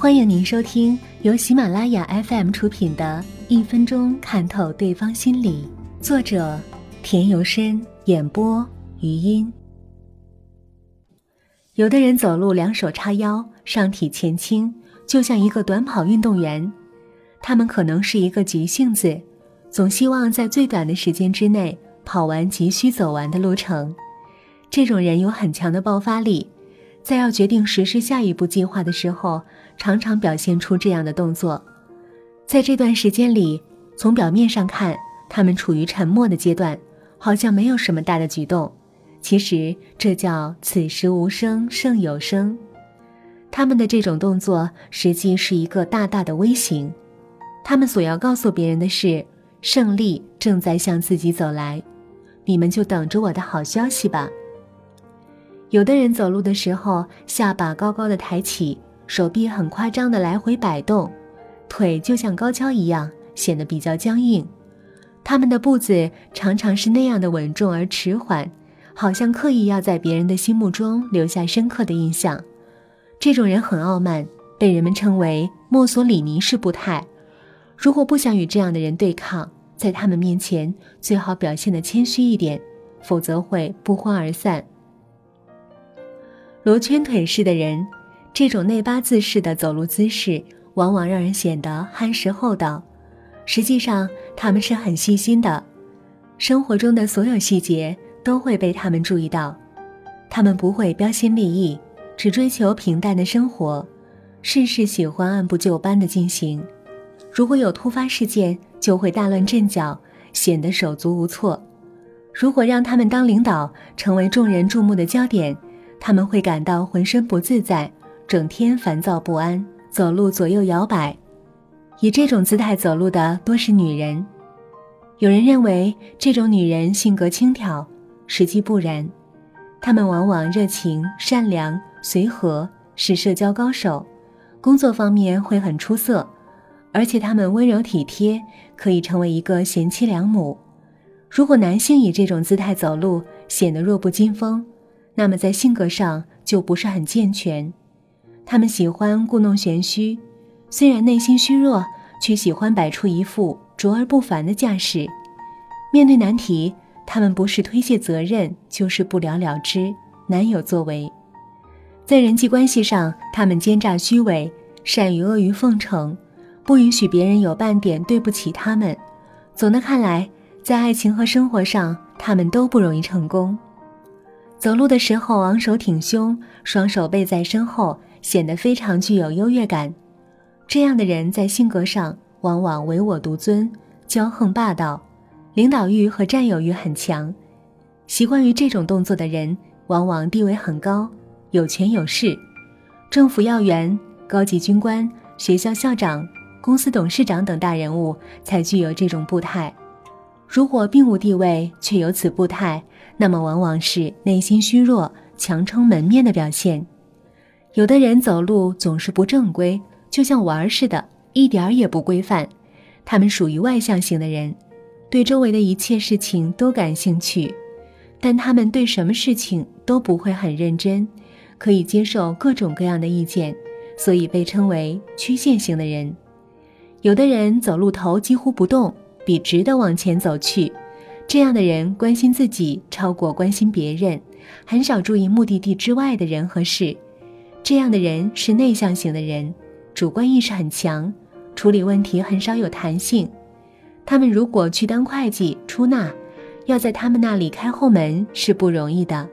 欢迎您收听由喜马拉雅 FM 出品的《一分钟看透对方心理》，作者田由深，演播余音。有的人走路两手叉腰，上体前倾，就像一个短跑运动员。他们可能是一个急性子，总希望在最短的时间之内跑完急需走完的路程。这种人有很强的爆发力。在要决定实施下一步计划的时候，常常表现出这样的动作。在这段时间里，从表面上看，他们处于沉默的阶段，好像没有什么大的举动。其实这叫“此时无声胜有声”。他们的这种动作实际是一个大大的微型。他们所要告诉别人的是，胜利正在向自己走来，你们就等着我的好消息吧。有的人走路的时候，下巴高高的抬起，手臂很夸张的来回摆动，腿就像高跷一样，显得比较僵硬。他们的步子常常是那样的稳重而迟缓，好像刻意要在别人的心目中留下深刻的印象。这种人很傲慢，被人们称为墨索里尼式步态。如果不想与这样的人对抗，在他们面前最好表现得谦虚一点，否则会不欢而散。罗圈腿式的人，这种内八字式的走路姿势，往往让人显得憨实厚道。实际上，他们是很细心的，生活中的所有细节都会被他们注意到。他们不会标新立异，只追求平淡的生活，事事喜欢按部就班的进行。如果有突发事件，就会大乱阵脚，显得手足无措。如果让他们当领导，成为众人注目的焦点。他们会感到浑身不自在，整天烦躁不安，走路左右摇摆。以这种姿态走路的多是女人。有人认为这种女人性格轻佻，实际不然。她们往往热情、善良、随和，是社交高手，工作方面会很出色，而且她们温柔体贴，可以成为一个贤妻良母。如果男性以这种姿态走路，显得弱不禁风。那么在性格上就不是很健全，他们喜欢故弄玄虚，虽然内心虚弱，却喜欢摆出一副卓而不凡的架势。面对难题，他们不是推卸责任，就是不了了之，难有作为。在人际关系上，他们奸诈虚伪，善于阿谀奉承，不允许别人有半点对不起他们。总的看来，在爱情和生活上，他们都不容易成功。走路的时候昂首挺胸，双手背在身后，显得非常具有优越感。这样的人在性格上往往唯我独尊、骄横霸道，领导欲和占有欲很强。习惯于这种动作的人，往往地位很高，有权有势。政府要员、高级军官、学校校长、公司董事长等大人物才具有这种步态。如果并无地位却有此步态，那么往往是内心虚弱、强撑门面的表现。有的人走路总是不正规，就像玩似的，一点儿也不规范。他们属于外向型的人，对周围的一切事情都感兴趣，但他们对什么事情都不会很认真，可以接受各种各样的意见，所以被称为曲线型的人。有的人走路头几乎不动。笔直的往前走去，这样的人关心自己超过关心别人，很少注意目的地之外的人和事。这样的人是内向型的人，主观意识很强，处理问题很少有弹性。他们如果去当会计、出纳，要在他们那里开后门是不容易的。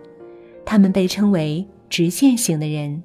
他们被称为直线型的人。